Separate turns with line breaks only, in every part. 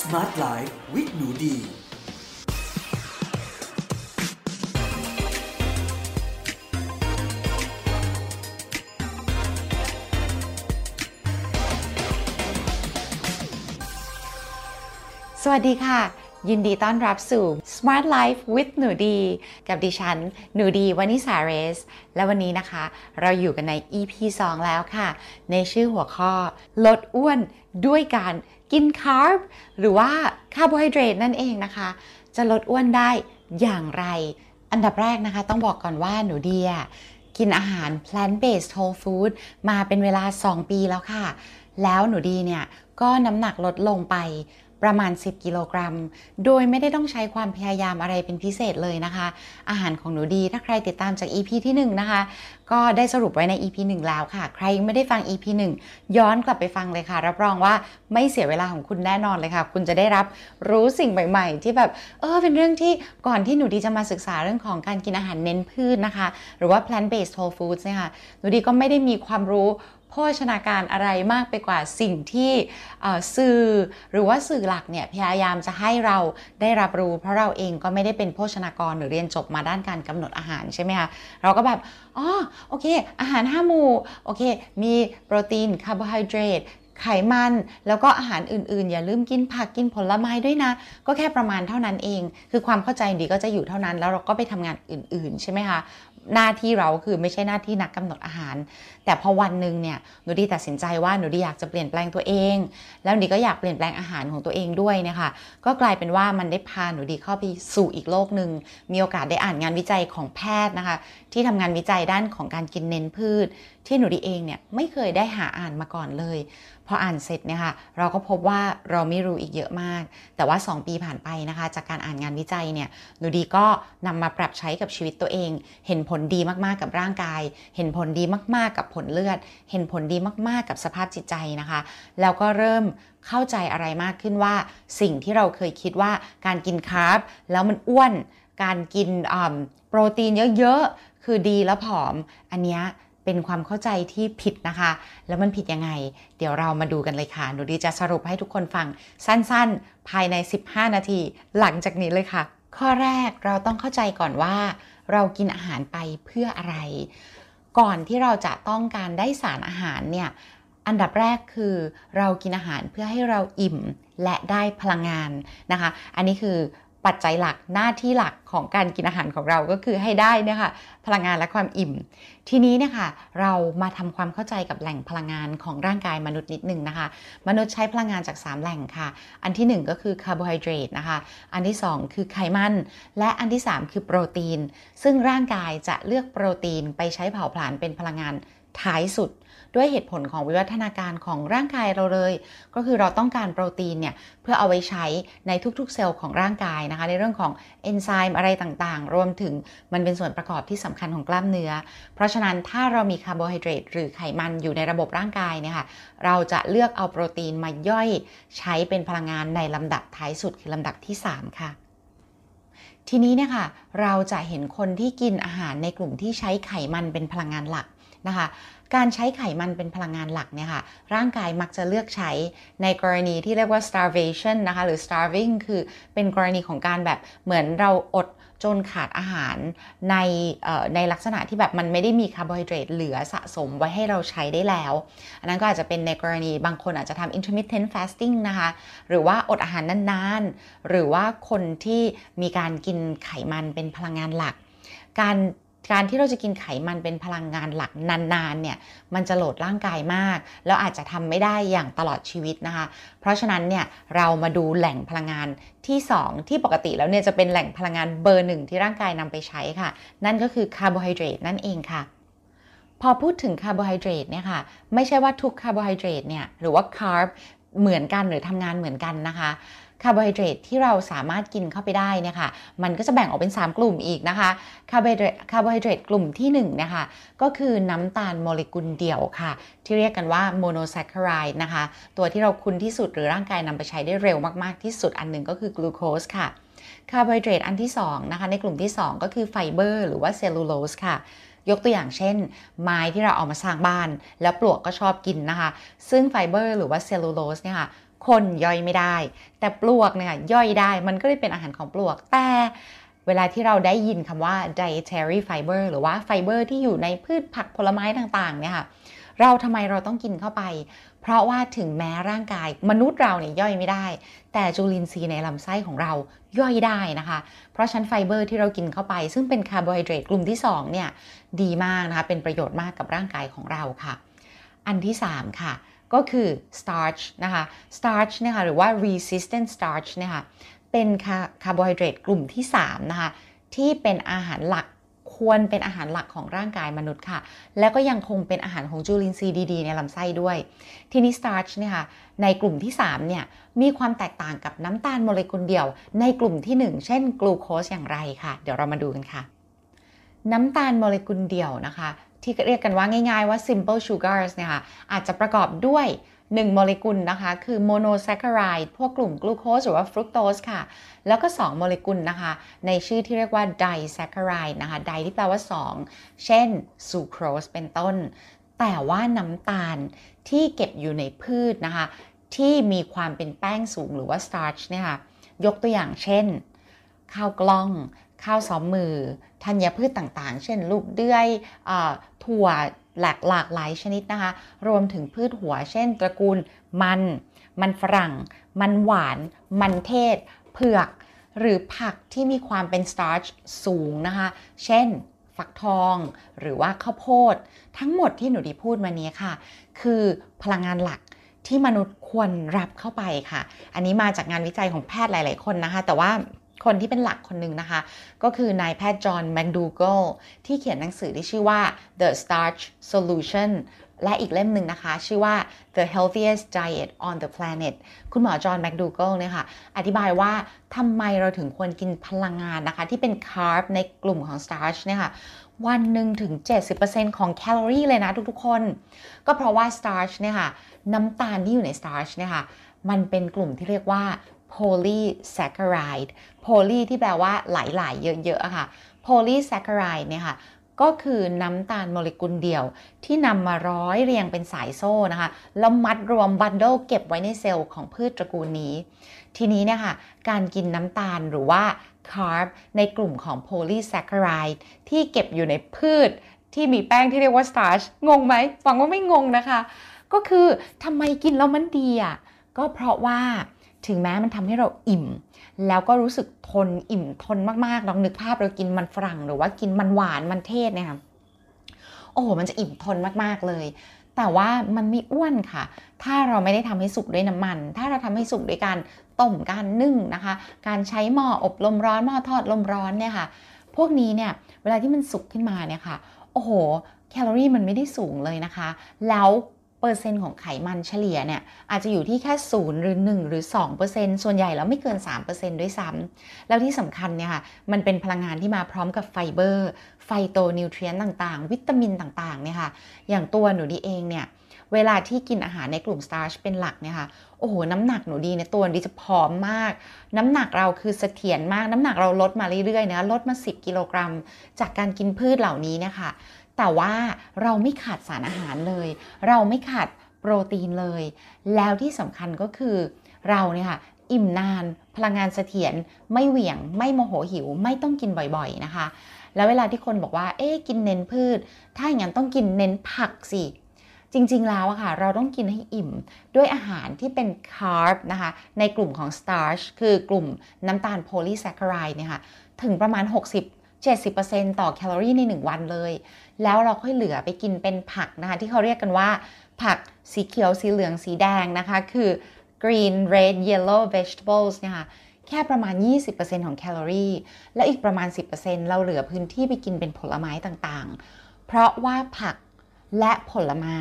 Smart Life with หนูดี
สวัสดีค่ะ ยินดีต้อนรับสู่ Smart Life with หนูดี กับดิฉัน หนูดีวานิสาเรส และวันนี้นะคะ เราอยู่กันใน EP 2 แล้วค่ะ ในชื่อหัวข้อ ลดอ้วนด้วยการ กิน carb หรือว่าคาร์โบไฮเดรตนั่นเองนะคะ จะลดอ้วนได้อย่างไร อันดับแรกนะคะ ต้องบอกก่อนว่าหนูดีเนี่ย กินอาหาร plant based whole food มาเป็นเวลา 2 ปีแล้วค่ะ แล้วหนูดีเนี่ย ก็น้ำหนักลดลงไป ประมาณ 10 กิโลกรัม โดยไม่ได้ต้องใช้ความพยายามอะไรเป็นพิเศษเลยนะคะ อาหารของหนูดีถ้าใครติดตามจาก EP ที่ 1 นะคะ ก็ได้สรุปไว้ใน EP 1 แล้วค่ะ ใครยังไม่ได้ฟัง EP 1 ย้อนกลับไปฟังเลยค่ะ รับรองว่าไม่เสียเวลาของคุณแน่นอนเลยค่ะ คุณจะได้รับรู้สิ่งใหม่ ๆ ที่แบบเออเป็นเรื่องที่ก่อนที่หนูดีจะมาศึกษาเรื่องของการกินอาหารเน้นพืชนะคะ หรือว่า plant based whole foods เนี่ยค่ะหนูดีก็ไม่ได้มีความรู้ โภชนาการอะไรมากไปกว่าสิ่งที่สื่อหรือว่าสื่อหลักเนี่ยพยายามจะให้เราได้รับรู้ เพราะเราเองก็ไม่ได้เป็นโภชนากรหรือเรียนจบมาด้านการกำหนดอาหารใช่ไหมคะเราก็แบบอ๋อโอเค อาหารห้าหมู่โอเค มีโปรตีนคาร์โบไฮเดรตไขมัน แล้วก็อาหารอื่นๆ อย่าลืมกินผักกินผลไม้ด้วยนะ ก็แค่ประมาณเท่านั้นเอง คือความเข้าใจดีก็จะอยู่เท่านั้น แล้วเราก็ไปทำงานอื่น ๆ ใช่ไหมคะ หน้าที่เราคือไม่ใช่หน้าที่นักกำหนดอาหาร แต่พอวันหนึ่งเนี่ยหนูดีตัดสินใจว่าหนูดีอยากจะเปลี่ยนแปลงตัวเอง แล้วหนูดีก็อยากเปลี่ยนแปลงอาหารของตัวเองด้วยนะคะก็กลายเป็นว่ามันได้พาหนูดีเข้าไปสู่อีกโลกหนึ่งมีโอกาสได้อ่านงานวิจัยของแพทย์นะคะ ที่ทำงานวิจัยด้านของการกินเน้นพืช ที่หนูดีเองเนี่ยไม่เคยได้หาอ่านมาก่อนเลย พออ่านเสร็จเนี่ยค่ะเราก็พบว่าเราไม่รู้อีกเยอะมาก แต่ว่า 2 ปีผ่านไปนะคะ จากการอ่านงานวิจัยเนี่ยหนูดีก็นำมาปรับใช้กับชีวิตตัวเอง เห็นผลดีมากๆกับร่างกาย เห็นผลดีมากๆกับผลเลือด เห็นผลดีมากๆกับสภาพจิตใจนะคะ แล้วก็เริ่มเข้าใจอะไรมากขึ้นว่า สิ่งที่เราเคยคิดว่าการกินคาร์บแล้วมันอ้วนการกินโปรตีนเยอะๆ คือดีแล้วผอม อันเนี้ยเป็นความเข้าใจที่ผิดนะคะ แล้วมันผิดยังไง เดี๋ยวเรามาดูกันเลยค่ะ หนูดีจะสรุปให้ทุกคนฟังสั้นๆ ภายใน 15 นาที หลังจากนี้เลยค่ะ ข้อแรกเราต้องเข้าใจก่อนว่า เรากินอาหารไปเพื่ออะไร ก่อนที่เราจะต้องการได้สารอาหารเนี่ย อันดับแรกคือเรากินอาหารเพื่อให้เราอิ่มและได้พลังงานนะคะ อันนี้คือ ปัจจัยหลักหน้าที่หลักของการกินอาหารของเราก็คือให้ได้นะคะพลังงานและความอิ่ม ทีนี้นี่ยค่ะเรามาทำความเข้าใจกับแหล่งพลังงานของร่างกายมนุษย์นิดนึงนะคะ มนุษย์ใช้พลังงานจาก 3 แหล่งค่ะ อันที่ 1 ก็คือคาร์โบไฮเดรตนะคะ อันที่ 2 คือไขมัน และอันที่ 3 คือโปรตีน ซึ่งร่างกายจะเลือกโปรตีนไปใช้เผาผลาญเป็นพลังงานท้ายสุด ด้วยเหตุผลของวิวัฒนาการของร่างกายเราเลย ก็คือเราต้องการโปรตีนเนี่ยเพื่อเอาไว้ใช้ในทุกๆ เซลล์ของร่างกายนะคะ ในเรื่องของเอนไซม์อะไรต่างๆ รวมถึงมันเป็นส่วนประกอบที่สำคัญของกล้ามเนื้อ เพราะฉะนั้นถ้าเรามีคาร์โบไฮเดรตหรือไขมันอยู่ในระบบร่างกายเนี่ยค่ะเราจะเลือกเอาโปรตีนมาย่อยใช้เป็นพลังงานในลำดับท้ายสุดคือลำดับที่ 3 ค่ะทีนี้เนี่ยค่ะเราจะเห็นคนที่กินอาหารในกลุ่มที่ใช้ไขมันเป็นพลังงานหลักนะคะ การใช้ไขมันเป็นพลังงานหลักเนี่ยค่ะร่างกายมักจะเลือกใช้ในกรณีที่เรียกว่า starvation นะคะหรือ starving คือเป็นกรณีของการแบบเหมือนเราอดจนขาดอาหารในในลักษณะที่แบบมันไม่ได้มีคาร์โบไฮเดรตเหลือสะสมไว้ให้เราใช้ได้แล้ว อันนั้นก็อาจจะเป็นในกรณีบางคนอาจจะทำ intermittent fasting นะคะ หรือว่าอดอาหารนานๆ หรือว่าคนที่มีการกินไขมันเป็นพลังงานหลัก การ การที่เราจะกินไขมันเป็นพลังงานหลักนานๆเนี่ยมันจะ load ร่างกายมาก แล้วอาจจะทำไม่ได้อย่างตลอดชีวิตนะคะ เพราะฉะนั้นเนี่ยเรามาดูแหล่งพลังงานที่ 2 ที่ปกติแล้วเนี่ยจะเป็นแหล่งพลังงานเบอร์หนึ่งที่ร่างกายนำไปใช้ค่ะ นั่นก็คือคาร์โบไฮเดรตนั่นเองค่ะพอพูดถึงคาร์โบไฮเดรตเนี่ยค่ะไม่ใช่ว่าทุกคาร์โบไฮเดรตเนี่ยหรือว่า carb เหมือนกันหรือทำงานเหมือนกันนะคะ คาร์โบไฮเดรตที่เราสามารถกินเข้าไปได้นี่ค่ะมันก็จะแบ่งออกเป็น 3 กลุ่มอีกนะคะคาร์โบไฮเดรตคาร์โบไฮเดรตกลุ่มที่1นะคะก็คือน้ำตาลโมเลกุลเดี่ยวค่ะ ที่เรียกกันว่าโมโนแซคคารายนะคะ ตัวที่เราคุ้นที่สุดหรือร่างกายนำไปใช้ได้เร็วมาก ๆ ที่สุดอันหนึ่งก็คือกลูโคสค่ะคาร์โบไฮเดรตอันที่2นะคะในกลุ่มที่ 2 ก็คือไฟเบอร์หรือว่าเซลลูโลสค่ะยกตัวอย่างเช่น ไม้ที่เราเอามาสร้างบ้าน แล้วปลวกก็ชอบกินนะคะ ซึ่งไฟเบอร์หรือว่าเซลลูโลสเนี่ยค่ะ คนย่อยไม่ได้ แต่ปลวกเนี่ยย่อยได้มันก็เลยเป็นอาหารของปลวก แต่เวลาที่เราได้ยินคำว่า dietary fiber หรือว่าไฟเบอร์ที่อยู่ในพืชผักผลไม้ต่างๆเนี่ยค่ะเราทำไมเราต้องกินเข้าไป เพราะว่าถึงแม้ร่างกายมนุษย์เราเนี่ยย่อยไม่ได้ แต่จุลินทรีย์ในลำไส้ของเราย่อยได้นะคะ เพราะฉะนั้นไฟเบอร์ที่เรากินเข้าไป ซึ่งเป็นคาร์โบไฮเดรตกลุ่มที่2เนี่ยดีมากนะคะ เป็นประโยชน์มากกับร่างกายของเราค่ะ อันที่ 3 ค่ะ ก็คือ starch นะคะ starch นะคะหรือว่า resistant starch นะคะเป็นคาร์โบไฮเดรตกลุ่มที่3นะคะที่เป็นอาหารหลักควรเป็นอาหารหลักของร่างกายมนุษย์ค่ะ แล้วก็ยังคงเป็นอาหารของจุลินทรีย์ดีๆ ในลำไส้ด้วย ทีนี้ starch เนี่ยค่ะ ในกลุ่มที่ 3 เนี่ย มีความแตกต่างกับน้ำตาลโมเลกุลเดี่ยว ในกลุ่มที่ 1 เช่น กลูโคสอย่างไรค่ะ เดี๋ยวเรามาดูกันค่ะ น้ำตาลโมเลกุลเดี่ยวนะคะ ที่เรียกกันว่าง่ายๆว่า simple sugars เนี่ยค่ะอาจจะประกอบด้วย 1 โมเลกุลนะคะ คือโมโนแซคคารายพวกกลุ่มกลูโคสหรือว่าฟรุกโตสค่ะ แล้วก็ 2 โมเลกุลนะคะ ในชื่อที่เรียกว่า disaccharide นะคะ di ที่แปลว่า 2 เช่นซูโครสเป็นต้น แต่ว่าน้ำตาลที่เก็บอยู่ในพืชนะคะ ที่มีความเป็นแป้งสูงหรือว่า starch เนี่ยค่ะยกตัวอย่างเช่น ข้าวกล้อง ข้าวซ้อมมือธัญพืชต่างๆ เช่น ลูกเดือยถั่วหลากหลากหลายชนิดนะคะ รวมถึงพืชหัว เช่น ตระกูลมัน มันฝรั่ง มันหวาน มันเทศ เผือก หรือผักที่มีความเป็น starch สูงนะคะ เช่นฝักทอง หรือว่าข้าวโพด ทั้งหมดที่หนูดีพูดมานี้ค่ะ คือพลังงานหลักที่มนุษย์ควรรับเข้าไปค่ะ อันนี้มาจากงานวิจัยของแพทย์หลาย ๆ คนนะคะ แต่ว่า คนที่เป็นหลักคนหนึ่งนะคะ ก็คือนายแพทย์จอห์นแมคดูเกลที่เขียนหนังสือที่ชื่อว่า The Starch Solution และอีกเล่มหนึ่งนะคะ ชื่อว่า The Healthiest Diet on the Planet คุณหมอจอห์นแมคดูเกลเนี่ยค่ะ อธิบายว่าทำไมเราถึงควรกินพลังงานนะคะ ที่เป็น carb ในกลุ่มของ starch เนี่ยค่ะวันหนึ่งถึง 70%ของแคลอรี่เลยนะทุกๆคน ก็เพราะว่า starch เนี่ยค่ะน้ำตาลที่อยู่ใน starch เนี่ยค่ะมันเป็นกลุ่มที่เรียกว่า polysaccharide poly ที่แปลว่าหลายๆ เยอะๆค่ะ polysaccharide เนี่ยค่ะก็คือน้ำตาลโมเลกุลเดี่ยว ที่นำมาร้อยเรียงเป็นสายโซ่นะคะ แล้วมัดรวม bundle เก็บไว้ในเซลล์ของพืชตระกูลนี้ ทีนี้เนี่ยค่ะ การกินน้ำตาลหรือว่าคาร์บในกลุ่มของโพลีแซคคารายที่เก็บอยู่ในพืชที่มีแป้งที่เรียกว่าสตาร์ชงงไหมฟังว่าไม่งงนะคะ ก็คือทำไมกินแล้วมันดีอะก็เพราะว่า ถึงแม้มันทำให้เราอิ่ม แล้วก็รู้สึกทนอิ่มทนมากๆลองนึกภาพเรากินมันฝรั่งหรือว่ากินมันหวานมันเทศเนี่ยค่ะโอ้โหมันจะอิ่มทนมากๆเลย แต่ว่ามันไม่อ้วนค่ะ ถ้าเราไม่ได้ทำให้สุกด้วยน้ำมัน ถ้าเราทำให้สุกด้วยการต้มการนึ่งนะคะ การใช้หม้ออบลมร้อนหม้อทอดลมร้อนเนี่ยค่ะ พวกนี้เนี่ยเวลาที่มันสุกขึ้นมาเนี่ยค่ะ โอ้โห แคลอรี่มันไม่ได้สูงเลยนะคะ แล้ว เปอร์เซ็นต์ของไขมันเฉลี่ยเนี่ยอาจจะอยู่ที่แค่0หรือ 1 หรือ 2%ส่วนใหญ่แล้วไม่เกิน 3%ด้วยซ้ำแล้วที่สำคัญเนี่ยค่ะมันเป็นพลังงานที่มาพร้อมกับไฟเบอร์ ไฟโตนิวเทรียนต่างๆ วิตามินต่างๆเนี่ยค่ะอย่างตัวหนูดีเองเนี่ยเวลาที่กินอาหารในกลุ่มสตาร์ชเป็นหลักเนี่ยค่ะ โอ้โห น้ำหนักหนูดีในตัวดีจะผอมมาก น้ำหนักเราคือเสถียรมาก น้ำหนักเราลดมาเรื่อยๆนะ ลดมา 10 กิโลกรัม จากการกินพืชเหล่านี้เนะคะ แต่ว่าเราไม่ขาดสารอาหารเลย เราไม่ขาดโปรตีนเลย แล้วที่สำคัญก็คือเราเนี่ยค่ะอิ่มนานพลังงานเสถียรไม่เหวี่ยง ไม่โมโหหิว ไม่ต้องกินบ่อยๆนะคะ แล้วเวลาที่คนบอกว่า เอ๊กินเน้นพืช ถ้าอย่างนั้นต้องกินเน้นผักสิ จริงๆแล้วอะค่ะ เราต้องกินให้อิ่มด้วยอาหารที่เป็น carb นะคะ ในกลุ่มของ starch คือกลุ่มน้ำตาลโพลีแซคคารายเนี่ยค่ะ ถึงประมาณ 60 70%ต่อแคลอรี่ใน 1 วันเลย แล้วเราค่อยเหลือไปกินเป็นผักนะคะ ที่เขาเรียกกันว่า ผักสีเขียวสีเหลืองสีแดงนะคะ คือ green red yellow vegetables นะคะแค่ประมาณ 20%ของแคลอรี่ และอีกประมาณ 10%เราเหลือพื้นที่ไปกินเป็นผลไม้ต่างๆ เพราะว่าผัก และผลไม้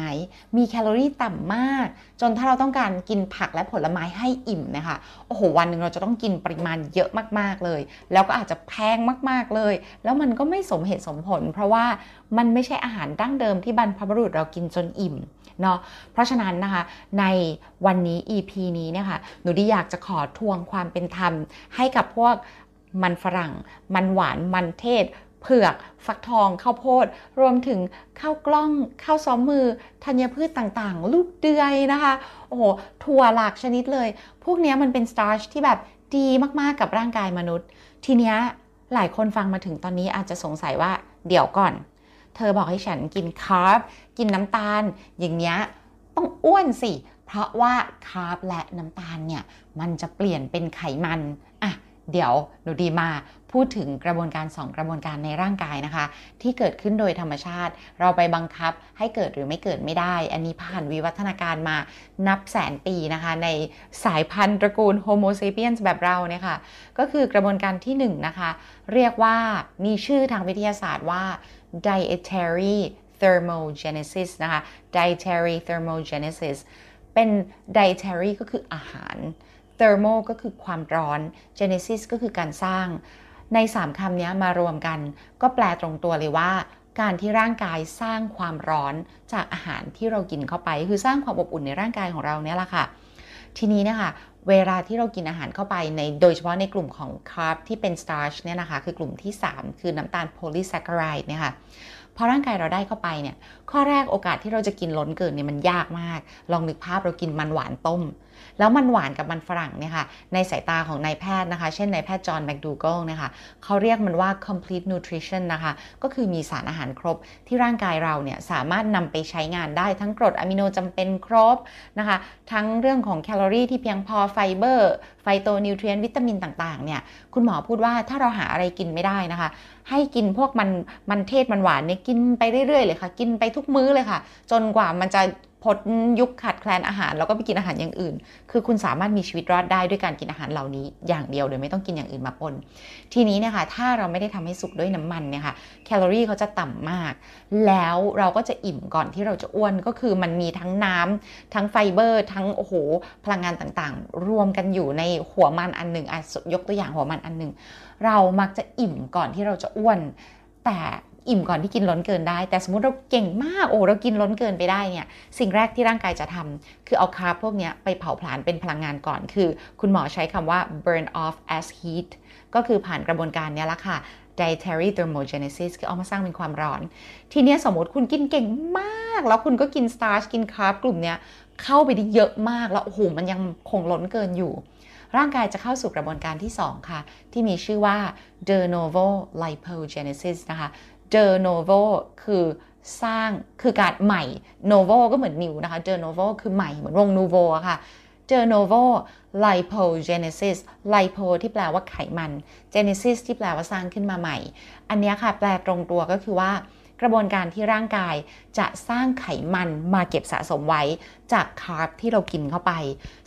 มีแคลอรี่ต่ำมาก จนถ้าเราต้องการกินผักและผลไม้ให้อิ่มนะคะโอ้โหวันหนึ่งเราจะต้องกินปริมาณเยอะมากๆเลย แล้วก็อาจจะแพงมากๆเลย แล้วมันก็ไม่สมเหตุสมผล เพราะว่ามันไม่ใช่อาหารดั้งเดิมที่บรรพบุรุษเรากินจนอิ่มเนาะเพราะฉะนั้นนะคะในวันนี้ EP นี้เนี่ยค่ะหนูดีอยากจะขอทวงความเป็นธรรมให้กับพวกมันฝรั่ง มันหวานมันเทศ เผือกฟักทองข้าวโพด รวมถึงข้าวกล้องข้าวซ้อมมือธัญพืชต่างๆ ลูกเดือยนะคะ โอ้โหถั่วหลากชนิดเลย พวกนี้มันเป็นสตาร์ชที่แบบดีมากๆกับร่างกายมนุษย์ ทีเนี้ยหลายคนฟังมาถึงตอนนี้อาจจะสงสัยว่าเดี๋ยวก่อน เธอบอกให้ฉันกินคาร์บกินน้ำตาล อย่างเนี้ยต้องอ้วนสิ เพราะว่าคาร์บและน้ำตาลเนี่ยมันจะเปลี่ยนเป็นไขมันอะเดี๋ยวหนูดีมา พูดถึงกระบวนการ 2 กระบวนการในร่างกายนะคะ ที่เกิดขึ้นโดยธรรมชาติ เราไปบังคับให้เกิดหรือไม่เกิดไม่ได้ อันนี้ผ่านวิวัฒนาการมานับแสนปีนะคะ ในสายพันธุ์ตระกูล Homo sapiens แบบเราเนี่ยค่ะ ก็คือกระบวนการที่1นะคะ เรียกว่ามีชื่อทางวิทยาศาสตร์ว่า dietary thermogenesis นะคะ dietary thermogenesis เป็น dietary ก็คืออาหาร thermo ก็คือความร้อน genesis ก็คือการสร้าง ใน 3คำนี้มารวมกัน ก็แปลตรงตัวเลยว่า การที่ร่างกายสร้างความร้อนจากอาหารที่เรากินเข้าไป คือสร้างความอบอุ่นในร่างกายของเราเนี่ยแหละค่ะ ทีนี้นะคะเวลาที่เรากินอาหารเข้าไปในโดยเฉพาะในกลุ่มของคาร์บที่เป็น starch เนี่ยนะคะ คือกลุ่มที่ 3 คือน้ำตาลโพลีแซคคารายเนี่ยค่ะพอร่างกายเราได้เข้าไปเนี่ย ข้อแรกโอกาสที่เราจะกินล้นเกินเนี่ยมันยากมาก ลองนึกภาพเรากินมันหวานต้ม แล้วมันหวานกับมันฝรั่งเนี่ยค่ะในสายตาของนายแพทย์นะคะ เช่นนายแพทย์จอห์นแมคดูเกิลนะคะเขาเรียกมันว่า complete nutrition นะคะก็คือมีสารอาหารครบที่ร่างกายเราเนี่ยสามารถนำไปใช้งานได้ทั้งกรดอะมิโนจำเป็นครบนะคะทั้งเรื่องของแคลอรี่ที่เพียงพอไฟเบอร์ phytonutrient วิตามินต่างๆเนี่ยคุณหมอพูดว่าถ้าเราหาอะไรกินไม่ได้นะคะ ให้กินพวกมันมันเทศมันหวานเนี่ยกินไปเรื่อยๆเลยค่ะ กินไปทุกมื้อเลยค่ะ จนกว่ามันจะ พ้นยุคขาดแคลนอาหาร แล้วก็ไปกินอาหารอย่างอื่น คือคุณสามารถมีชีวิตรอดได้ด้วยการกินอาหารเหล่านี้อย่างเดียวโดยไม่ต้องกินอย่างอื่นมาปน ทีนี้เนี่ยค่ะถ้าเราไม่ได้ทำให้สุกด้วยน้ำมันเนี่ยค่ะแคลอรี่เขาจะต่ำมาก แล้วเราก็จะอิ่มก่อนที่เราจะอ้วนก็คือมันมีทั้งน้ำทั้งไฟเบอร์ ทั้งโอ้โหพลังงานต่างๆ รวมกันอยู่ในหัวมันอันหนึ่งอะยกตัวอย่างหัวมันอันหนึ่งเรามักจะอิ่มก่อนที่เราจะอ้วน แต่ อิ่มก่อนที่กินล้นเกินได้ แต่สมมติเราเก่งมากโอ้เรากินล้นเกินไปได้เนี่ยสิ่งแรกที่ร่างกายจะทำคือเอาคาร์บพวกนี้ไปเผาผลาญเป็นพลังงานก่อน คือ คุณหมอใช้คำว่า burn off as heat ก็คือผ่านกระบวนการนี้ละค่ะ dietary thermogenesis คือเอามาสร้างเป็นความร้อน ทีนี้สมมติคุณกินเก่งมาก แล้วคุณก็กิน starch กินคาร์บกลุ่มนี้เข้าไปได้เยอะมากแล้วโอ้โหมันยังคงล้นเกินอยู่ ร่างกายจะเข้าสู่กระบวนการที่ 2 ค่ะ ที่มีชื่อว่า de novo lipogenesis นะคะ จอโนโวคือสร้างคือการใหม่โนโวก็เหมือนนิวนะคะเจอโนโวคือใหม่เหมือนวงนูโวอะค่ะ de novo lipo genesis lipo ที่แปลว่าไขมัน genesis ที่แปลว่าสร้างขึ้นมาใหม่ อันนี้ค่ะแปลตรงตัวก็คือว่า กระบวนการที่ร่างกายจะสร้างไขมันมาเก็บสะสมไว้จากคาร์บที่เรากินเข้าไป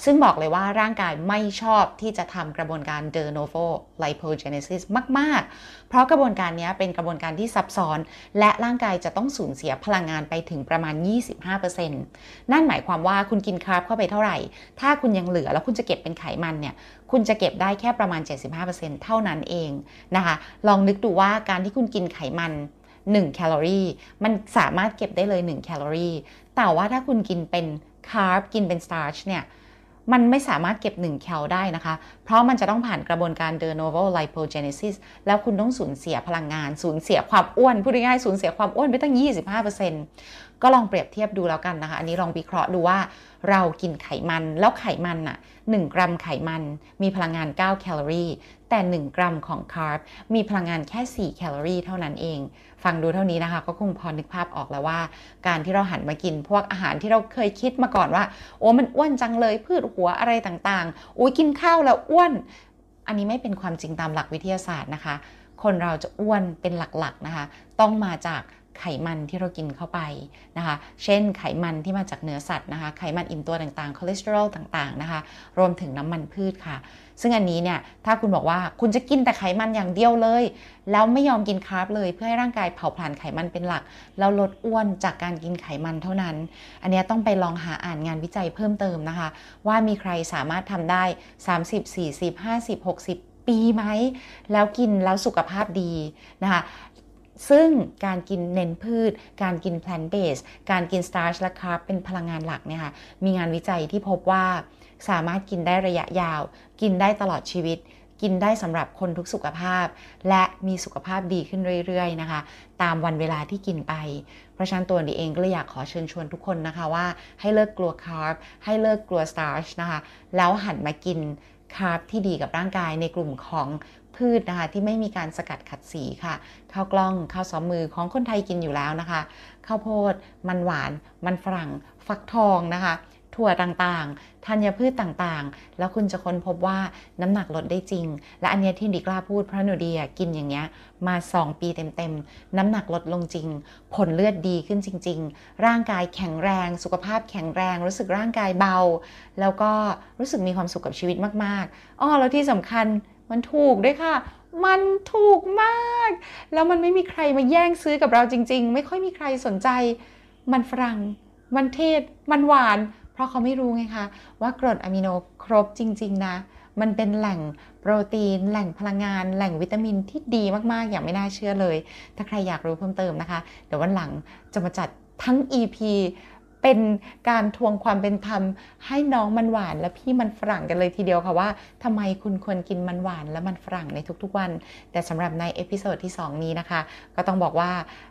ซึ่งบอกเลยว่าร่างกายไม่ชอบที่จะทำกระบวนการ de novo lipogenesis มาก ๆ เพราะกระบวนการนี้เป็นกระบวนการที่ซับซ้อน และร่างกายจะต้องสูญเสียพลังงานไปถึงประมาณ 25%นั่นหมายความว่าคุณกินคาร์บเข้าไปเท่าไหร่ ถ้าคุณยังเหลือแล้วคุณจะเก็บเป็นไขมันเนี่ยคุณจะเก็บได้แค่ประมาณ 75%เท่านั้นเองนะคะลองนึกดูว่าการที่คุณกินไขมัน 1 แคลอรี่ มันสามารถเก็บได้เลย 1 แคลอรี่ แต่ว่าถ้าคุณกินเป็นคาร์บกินเป็น starch เนี่ยมันไม่สามารถเก็บ 1 แคลได้นะคะ เพราะมันจะต้องผ่านกระบวนการ de novo lipogenesis แล้วคุณต้องสูญเสียพลังงาน สูญเสียความอ้วน พูดง่ายๆ สูญเสียความอ้วนไปตั้ง 25%ก็ลองเปรียบเทียบดูแล้วกันนะคะ อันนี้ลองวิเคราะห์ดูว่าเรากินไขมัน แล้วไขมันน่ะ 1 กรัมไขมันมีพลังงาน 9 แคลอรี่ แต่ 1 กรัมของคาร์บมีพลังงานแค่ 4 แคลอรี่เท่านั้นเอง ฟังดูเท่านี้นะคะ ก็คงพอนึกภาพออกแล้วว่า การที่เราหันมากินพวกอาหารที่เราเคยคิดมาก่อนว่า โอ้มันอ้วนจังเลยพืชหัวอะไรต่างๆอุ้ยกินข้าวแล้วอ้วน อันนี้ไม่เป็นความจริงตามหลักวิทยาศาสตร์นะคะ คนเราจะอ้วนเป็นหลักๆนะคะ ต้องมาจากไขมันที่เรากินเข้าไปนะคะ เช่นไขมันที่มาจากเนื้อสัตว์นะคะ ไขมันอิ่มตัวต่างๆ คอเลสเตอรอลต่างๆนะคะ รวมถึงน้ำมันพืชค่ะ ซึ่งอันนี้เนี่ยถ้าคุณบอกว่าคุณจะกินแต่ไขมันอย่างเดียวเลย แล้วไม่ยอมกินคาร์บเลย เพื่อให้ร่างกายเผาผลาญไขมันเป็นหลัก แล้วลดอ้วนจากการกินไขมันเท่านั้น อันนี้ต้องไปลองหาอ่านงานวิจัยเพิ่มเติมนะคะ ว่ามีใครสามารถทำได้ 30 40 50 60 ปีไหม แล้วกินแล้วสุขภาพดีนะคะซึ่งการกินเน้นพืช การกิน plant-based การกิน starch และคาร์บเป็นพลังงานหลักเนี่ยค่ะ มีงานวิจัยที่พบว่า สามารถกินได้ระยะยาว กินได้ตลอดชีวิต กินได้สำหรับคนทุกสุขภาพ และมีสุขภาพดีขึ้นเรื่อยๆนะคะ ตามวันเวลาที่กินไป เพราะฉะนั้นหนูดีเองก็เลยอยากขอเชิญชวนทุกคนนะคะว่าให้เลิกกลัวคาร์บให้เลิกกลัวสตาร์ชนะคะแล้วหันมากินคาร์บที่ดีกับร่างกายในกลุ่มของพืชนะคะที่ไม่มีการสกัดขัดสีค่ะข้าวกล้องข้าวซ้อมมือของคนไทยกินอยู่แล้วนะคะข้าวโพด มันหวาน มันฝรั่ง ฟักทองนะคะ ถั่วต่างๆ ธัญพืชต่างๆ แล้วคุณจะค้นพบว่าน้ำหนักลดได้จริง และอันนี้ที่ดีกล้าพูดเพราะหนูดีกินอย่างเงี้ยมา 2 ปีเต็มๆ น้ำหนักลดลงจริง ผลเลือดดีขึ้นจริง ๆ ร่างกายแข็งแรง สุขภาพแข็งแรง รู้สึกร่างกายเบา แล้วก็รู้สึกมีความสุขกับชีวิตมากๆอ้อแล้วที่สำคัญมันถูกด้วยค่ะมันถูกมาก แล้วมันไม่มีใครมาแย่งซื้อกับเราจริง ๆ ไม่ค่อยมีใครสนใจ มันฝรั่ง มันเทศ มันหวาน เพราะเขาไม่รู้ไงคะว่ากรดอะมิโนครบจริง ๆ นะ มันเป็นแหล่งโปรตีน แหล่งพลังงาน แหล่งวิตามินที่ดีมากๆ อย่างไม่น่าเชื่อเลย ถ้าใครอยากรู้เพิ่มเติมนะคะ เดี๋ยววันหลังจะมาจัดทั้ง EP เป็นการทวงความเป็นธรรม ให้น้องมันหวานและพี่มันฝรั่งกันเลยทีเดียวค่ะว่าทำไมคุณควรกินมันหวานและมันฝรั่งในทุกๆวัน แต่สำหรับใน episode ที่ 2 นี้นะคะ ก็ต้องบอกว่า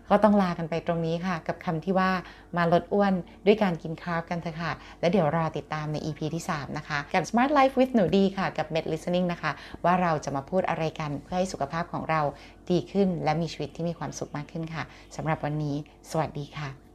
ก็ต้องลากันไปตรงนี้ค่ะ กับคำที่ว่ามาลดอ้วนด้วยการกินคาร์บกันเถอะค่ะ และเดี๋ยวรอติดตามใน EP ที่ 3 นะคะ กับ Smart Life with หนูดีค่ะ กับ Med Listening นะคะ ว่าเราจะมาพูดอะไรกันเพื่อให้สุขภาพของเราดีขึ้น และมีชีวิตที่มีความสุขมากขึ้นค่ะสำหรับวันนี้ สวัสดีค่ะ